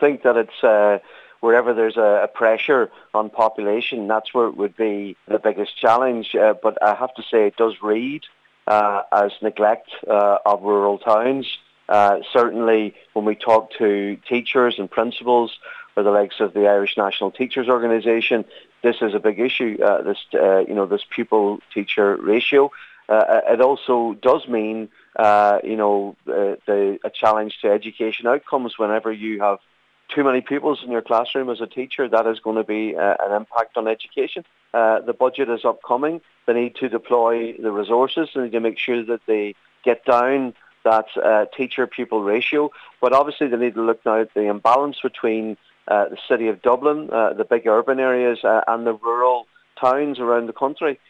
think that it's uh, wherever there's a, a, pressure on population, that's where it would be the biggest challenge. Uh, but I have to say it does read uh, as neglect uh, of rural towns. Uh, certainly when we talk to teachers and principals or the likes of the Irish National Teachers Organisation, this is a big issue, uh, this, uh, you know, this pupil-teacher ratio. it also does mean, you know, the, a challenge to education outcomes whenever you have too many pupils in your classroom as a teacher, that is going to be uh, an impact on education. Uh, the budget is upcoming. They need to deploy the resources. They need to make sure that they get down that uh, teacher-pupil ratio. But obviously they need to look now at the imbalance between uh, the city of Dublin, uh, the big urban areas, uh, and the rural towns around the country.